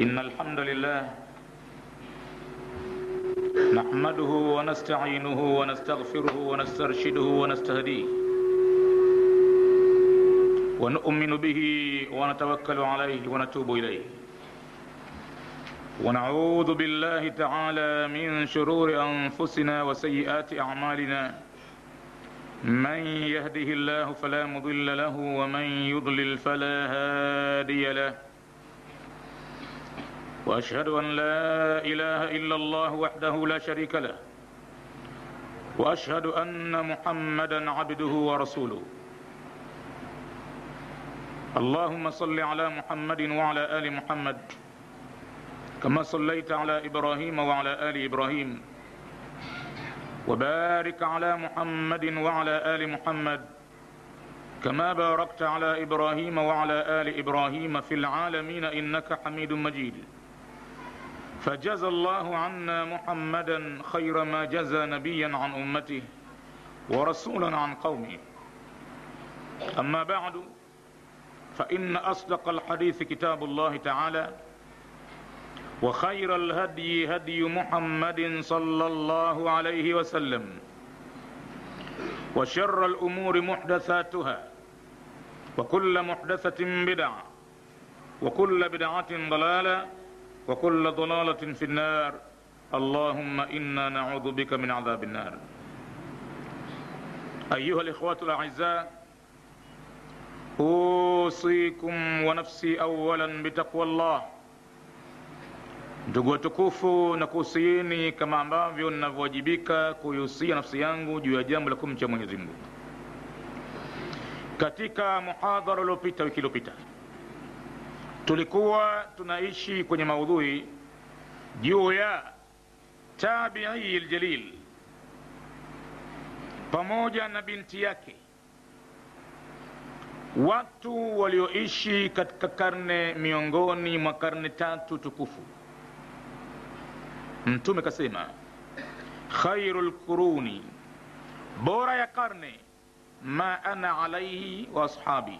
إن الحمد لله نحمده ونستعينه ونستغفره ونسترشده ونستهديه ونؤمن به ونتوكل عليه ونتوب إليه. ونعوذ بالله تعالى من شرور أنفسنا وسيئات أعمالنا. من يهده الله فلا مضل له ومن يضلل فلا هادي له. وأشهد أن لا إله إلا الله وحده لا شريك له وأشهد أن محمدا عبده ورسوله. اللهم صل على محمد وعلى آل محمد كما صليت على إبراهيم وعلى آل إبراهيم وبارك على محمد وعلى آل محمد كما باركت على إبراهيم وعلى آل إبراهيم في العالمين إنك حميد مجيد. فجزى الله عنا محمدا خير ما جزى نبيا عن أمته ورسولا عن قومه. أما بعد فإن أصدق الحديث كتاب الله تعالى وخير الهدي هدي محمد صلى الله عليه وسلم وشر الأمور محدثاتها وكل محدثة بدعة وكل بدعة ضلالة وكل ضلاله في النار اللهم أنا نعوذ بك من عذاب النار ايها الاخوه الاعزاء اوصيكم ونفسي اولا بتقوى الله ndugu watukufu na kuhusieni kama ambavyo ninavyowajibika kuihusia nafsi yangu juu ya jambo la kumcha mwenyezi mungu katika muhadhara uliopita wiki iliyopita tulikuwa tunaishi kwenye maudhui juu ya tabii ljalil pamoja na binti yake watu walioishi katika karne miongoni mwa karne tatu tukufu. Mtume kasema khairu lquruni bora ya karne ma ana alaihi wa ashabi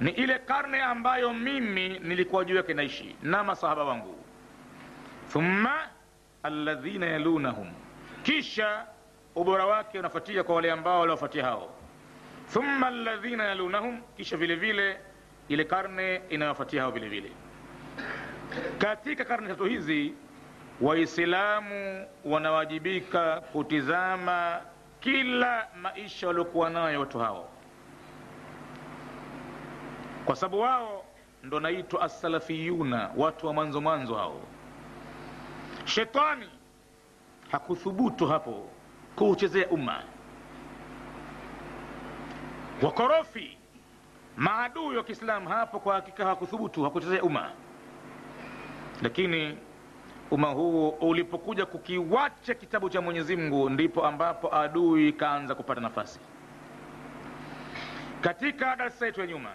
ni ile karne ambayo mimi nilikuwa juu yake naishi na masahaba wangu. Thumma alladhina yalunahum. Kisha ubora wake unafuatia kwa wale ambao waliofuatia hao. Thumma alladhina yalunahum kisha vile vile ile karne inayofuatia hao vile vile. Katika karne tatu hizi waislamu wanawajibika kutizama kila maisha waliokuwa nayo watu hao kwa sababu wao ndo naitwa assalafiyuna watu wa mwanzo mwanzo hao. Shetani hakuthubutu hapo kuuchezea umma. Wakorofi maadui wa kiislamu hapo kwa hakika hakuthubutu hakuchezea umma. Lakini umma huu ulipokuja kukiwacha kitabu cha mwenyezi mungu ndipo ambapo adui kaanza kupata nafasi. Katika darsa yetu ya nyuma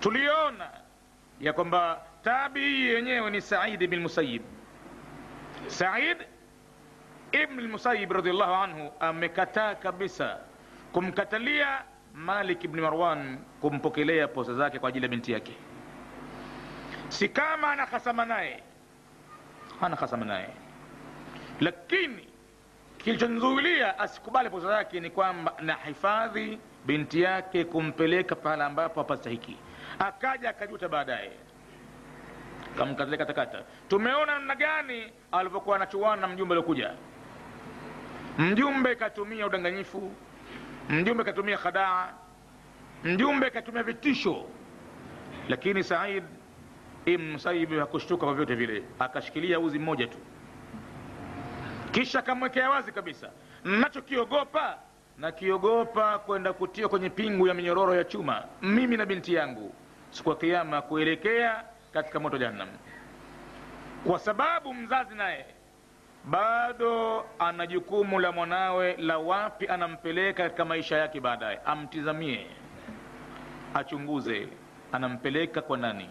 tuliona ya kwamba tabii yenyewe ni saidi bin musayib said ibn musayib radiallahu anhu amekataa kabisa kumkatalia malik ibn marwan kumpokelea posa zake kwa ajili ya binti yake. Si kama anahasama naye. Hana hasama naye. Lakini kilichomzuilia asikubali posa zake ni kwamba na hifadhi binti yake kumpeleka pahala ambapo hapastahiki akaja akajuta baadaye. Kamkatilia katakata. Tumeona namna gani alivyokuwa anachuana na mjumbe aliokuja. Mjumbe katumia udanganyifu. Mjumbe katumia khadaa. Mjumbe katumia vitisho. Lakini said ibn Musayyib hakushtuka kwa vyote vile, akashikilia uzi mmoja tu, kisha akamwekea wazi kabisa, nachokiogopa? Nakiogopa kwenda kutia kwenye pingu ya minyororo ya chuma, mimi na binti yangu siku ya Kiyama, kuelekea katika moto Jahannam, kwa sababu mzazi naye bado ana jukumu la mwanawe la wapi anampeleka katika maisha yake baadaye, amtizamie, achunguze, anampeleka kwa nani?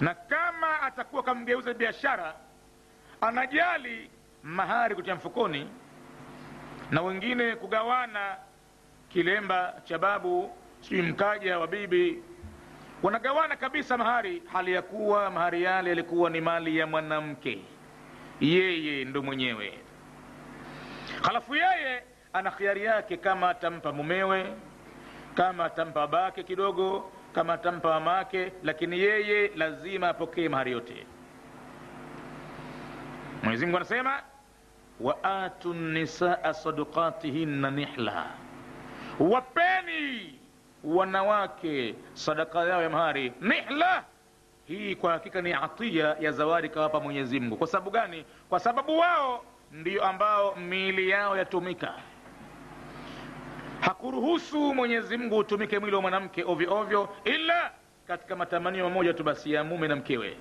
Na kama atakuwa kamgeuza biashara anajali mahari kutia mfukoni na wengine kugawana kilemba cha babu sijui mkaja wa bibi wanagawana kabisa mahari hali ya kuwa mahari yale yalikuwa ni mali ya mwanamke. Yeye ndo mwenyewe. Halafu yeye ana khiari yake kama atampa mumewe kama atampa babake kidogo kama atampa mamake lakini yeye lazima apokee mahari yote. Mwenyezi mungu anasema waatu nisaa sadukatihinna nihla. Wapeni wanawake sadaka yao ya mahari. Nihla hii kwa hakika ni atia ya zawadi kawapa mwenyezi mungu. Kwa sababu gani? Kwa sababu wao ndio ambao miili yao yatumika. Hakuruhusu mwenyezi mungu utumike mwili wa mwanamke ovyo ovyo ila katika matamanio mamoja tu basi ya mume na mkewe.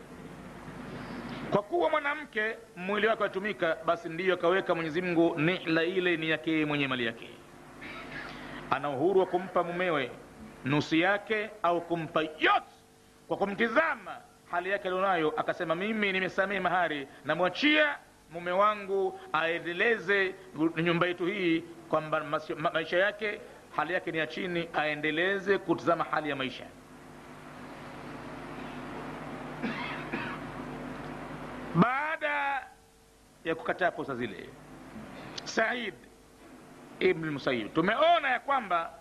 Kwa kuwa mwanamke mwili wake watumika basi ndiyo akaweka mwenyezi mungu nihla ile ni yake mwenye mali yake. Ana uhuru wa kumpa mumewe nusu yake au kumpa yote kwa kumtizama hali yake alionayo akasema mimi nimesamehe mahari namwachia mume wangu aendeleze nyumba yetu hii kwamba maisha yake hali yake ni ya chini aendeleze kutizama hali ya maisha. Baada ya kukataa posa zile said ibn Musayyib, tumeona ya kwamba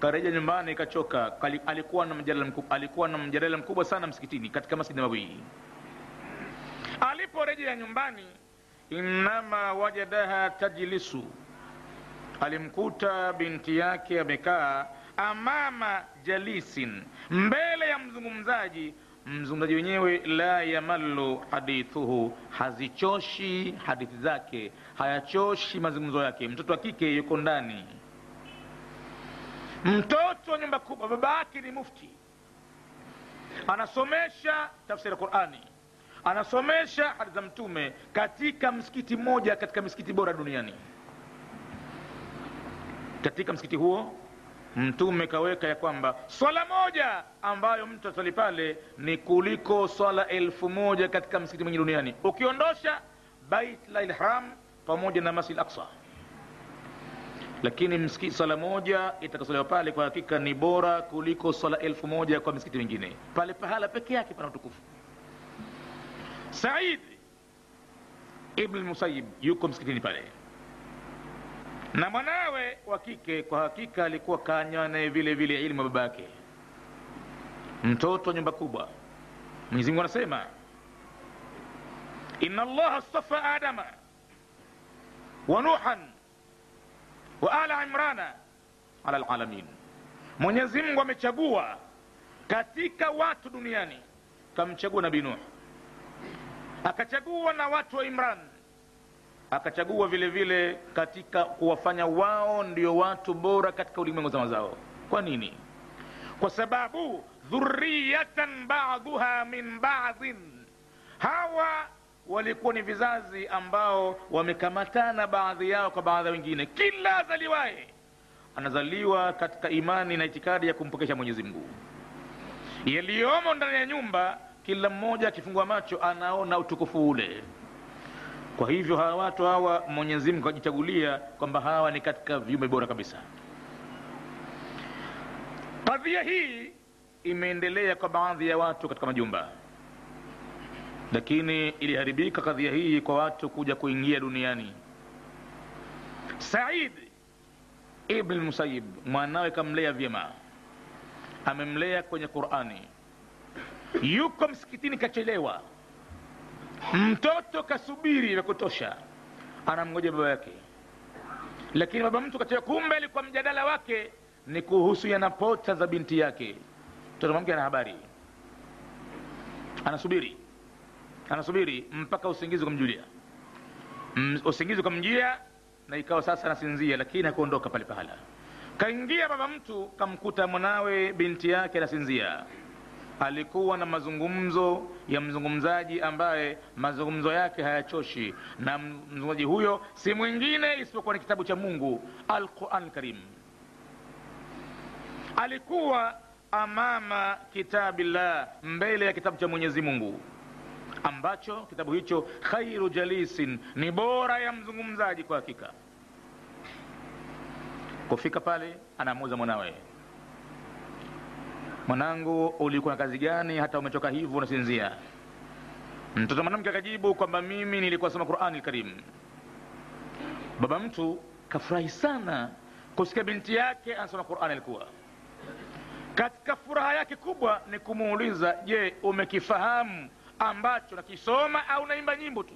kareja nyumbani ikachoka Kali- alikuwa na mjadala mkubwa, alikuwa na mjadala mkubwa sana msikitini katika masjid nabawi aliporejea nyumbani innama wajadaha tajlisu alimkuta binti yake amekaa amama jalisin mbele ya mzungumzaji. Mzungumzaji wenyewe la yamallu hadithuhu hazichoshi hadithi zake hayachoshi mazungumzo yake. Mtoto wa kike yuko ndani mtoto wa nyumba kubwa baba yake ni mufti. Anasomesha tafsiri ya qurani. Anasomesha hadithi za mtume katika msikiti mmoja katika misikiti bora duniani. Katika msikiti huo mtume kaweka ya kwamba swala moja ambayo mtu aswali pale ni kuliko swala elfu moja katika msikiti mwingi duniani. Ukiondosha bait la ilham pamoja na masjid aksa lakini msikiti swala moja itakasolewa pale kwa hakika ni bora kuliko swala elfu moja kwa misikiti mingine pale pahala peke yake pana utukufu. Said ibn yuko msikitini pale. Na mwanawe wa kike kwa hakika alikuwa kanywa naye vile vile ilmu ya baba yake. Mtoto wa nyumba kubwa. Mwenyezi mungu anasema inna allaha stafa adama wa nuhan wa ala imrana ala lalamin mwenyezi mungu amechagua katika watu duniani kamchagua nabii nuh. Akachagua na watu wa imran akachagua vile vile katika kuwafanya wao ndio watu bora katika ulimwengu zama zao. Kwa nini? Kwa sababu dhuriyatan baduha min badin hawa walikuwa ni vizazi ambao wamekamatana baadhi yao kwa baadhi wengine. Kila azaliwaye anazaliwa katika imani na itikadi ya kumpokesha mwenyezi mungu. Yaliyomo ndani ya nyumba kila mmoja akifungua macho anaona utukufu ule. Kwa hivyo hawa watu hawa mwenyezi mungu akajichagulia kwamba hawa ni katika viumbe bora kabisa. Kadhia hii imeendelea kwa baadhi ya watu katika majumba lakini iliharibika kadhia hii kwa watu kuja kuingia duniani. Said ibn musayib mwanawe kamlea vyema. Amemlea kwenye qurani. Yuko msikitini kachelewa. Mtoto kasubiri vya kutosha. Anamngoja baba yake. Lakini baba mtu kachelewa kumbe alikuwa mjadala wake ni kuhusu yanapota za binti yake. Mtoto mwanamke ana habari. Anasubiri anasubiri mpaka usingizi ukamjulia Mm, usingizi ukamjia na ikawa sasa anasinzia lakini hakuondoka pale pahala. Kaingia baba mtu kamkuta mwanawe binti yake anasinzia. Alikuwa na mazungumzo ya mzungumzaji ambaye mazungumzo yake hayachoshi. Na mzungumzaji huyo si mwingine isipokuwa ni kitabu cha mungu alquran karim. Alikuwa amama kitabillah mbele ya kitabu cha mwenyezi mungu ambacho kitabu hicho khairu jalisin ni bora ya mzungumzaji kwa hakika. Kufika pale anamuuza mwanawe mwanangu ulikuwa na kazi gani? Hata umechoka hivyo unasinzia. Mtoto mwanamke akajibu kwamba mimi nilikuwa soma qurani lkarim baba mtu kafurahi sana kusikia binti yake anasoma qurani alikuwa katika furaha yake kubwa ni kumuuliza je umekifahamu ambacho nakisoma au naimba nyimbo tu.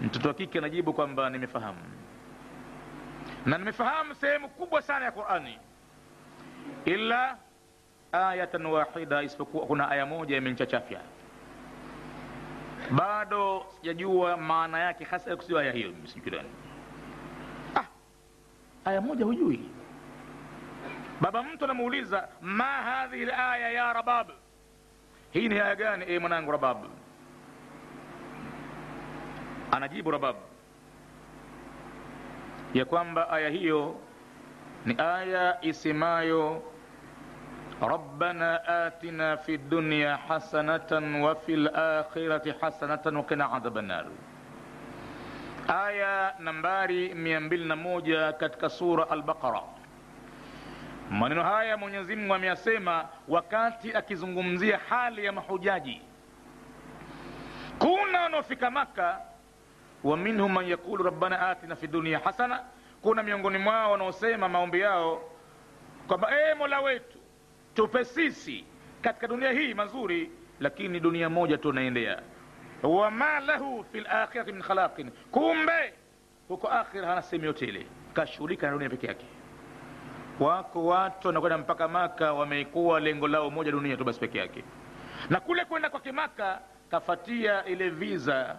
Mtoto wa kike anajibu kwamba nimefahamu. Na nimefahamu sehemu kubwa sana ya qurani. Illa ayatan wahida isipokuwa kuna aya moja imenichachafya. Bado sijajua maana yake hasa kusio aya hiyo msikirani ah, aya moja hujui. Baba mtu anamuuliza ma hadhihi laya ya rabab hii ni aya gani e mwanangu rabab anajibu rabab ya kwamba aya hiyo ni aya isemayo ربنا آتنا في الدنيا حسنة وفي الآخرة حسنة وقنا عذاب النار aya nambari 201 katika sura albaqara maneno haya mwenyezi mungu ameyasema wakati akizungumzia hali ya mahujaji. Kuna wanaofika maka wa minhum man yaqulu rabbana atina fi dunia hasana. Kuna miongoni mwao wanaosema maombi yao kwamba ee mola wetu tupe sisi katika dunia hii mazuri lakini dunia moja tunaendea wama lahu fi lakhirati min khalaqin. Kumbe huko akhira hana sehemu yote ile. Kashughulika na dunia peke yake wako watu wanakwenda mpaka maka wameikuwa lengo lao moja dunia tu basi peke yake. Na kule kwenda kwake maka kafatia ile visa.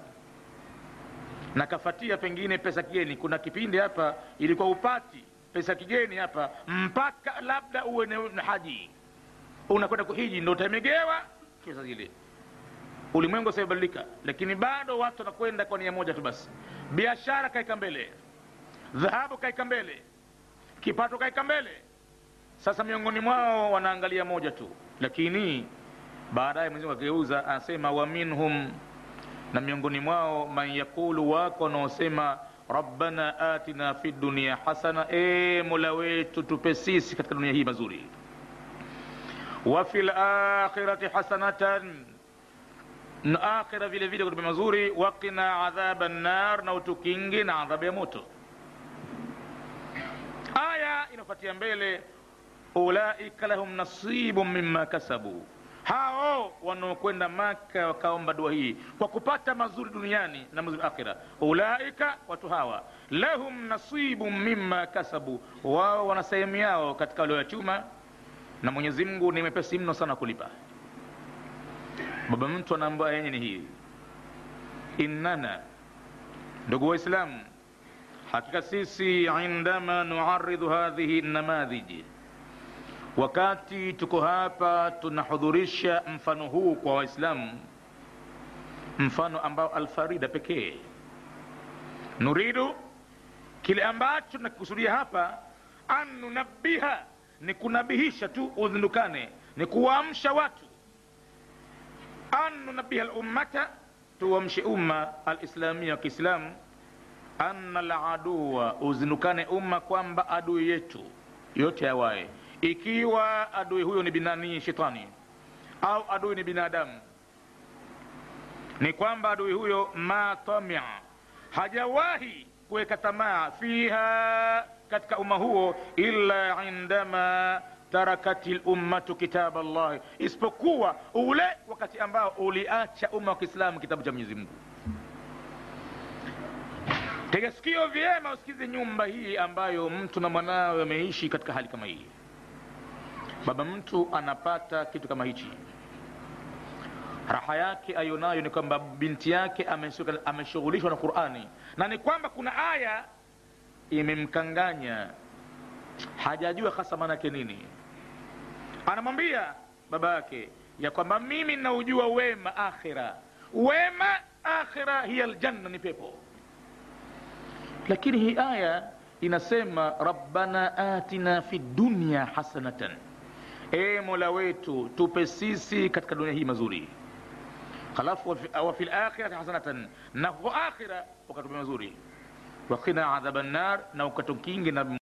Na kafatia pengine pesa kigeni. Kuna kipindi hapa ilikuwa upati pesa kigeni hapa mpaka labda uwe na haji. Unakwenda kuhiji ndo utamegewa pesa zile ulimwengu usiobadilika lakini bado watu wanakwenda kwa nia moja tu basi. Biashara kaika mbele. Dhahabu kaika mbele kipato kaika mbele. Sasa miongoni mwao wanaangalia moja tu. Lakini baadaye mwenyezimungu akigeuza anasema wa minhum. Na miongoni mwao man yaqulu wako wanaosema rabbana atina fi dunia hasana. E mola wetu tupe sisi katika dunia hii mazuri. Wa fil lakhirati hasanatan. Na akhira vile vile kutupe mazuri. Wakina adhaban nar, na utukingi na adhabu ya moto inafuatia mbele ulaika lahum nasibu mima kasabu. Hao wanaokwenda maka wakaomba dua hii kwa kupata mazuri duniani na mazuri akhira. Ulaika watu hawa lahum nasibu mima kasabu. Wao wana sehemu yao katika walioyachuma na mwenyezi mungu ni mepesi mno sana kulipa. Baba mtu anaambia yenye ni hii. Innana ndugu waislamu hakika sisi indama nuaridhu hadhihi namadhiji wakati tuko hapa tunahudhurisha mfano huu kwa waislamu. Mfano ambao alfarida pekee. Nuridu kile ambacho nakikusudia hapa an nunabiha ni kunabihisha tu udhindukane ni kuwaamsha watu. An nunabiha lummata tuwamshe umma alislamia wa kiislamu anna laduwa uzindukane umma kwamba adui yetu yote awaye ikiwa adui huyo ni binani shetani au adui ni binadamu ni kwamba adui huyo ma tamia hajawahi kuweka tamaa fiha katika umma huo illa indama tarakati lummatu kitab llahi isipokuwa ule wakati ambao uliacha umma wa kiislamu kitabu cha mwenyezi mungu tega sikio vyema usikize nyumba hii ambayo mtu na mwanawe wameishi katika hali kama hii. Baba mtu anapata kitu kama hichi. Raha yake aionayo ni kwamba binti yake ameshughulishwa na qurani. Na ni kwamba kuna aya imemkanganya. Hajajua hasa maanake nini. Anamwambia baba yake ya kwamba mimi naujua wema akhira. Wema akhira hiya aljanna ni pepo lakini hii aya inasema rabbana atina fi dunya hasanatan e mola wetu tupe sisi katika dunia hii mazuri halafu wa fi lakhirati hasanatan na kwa akhira ukatupe mazuri wakina adhaba nnar na ukatukingi na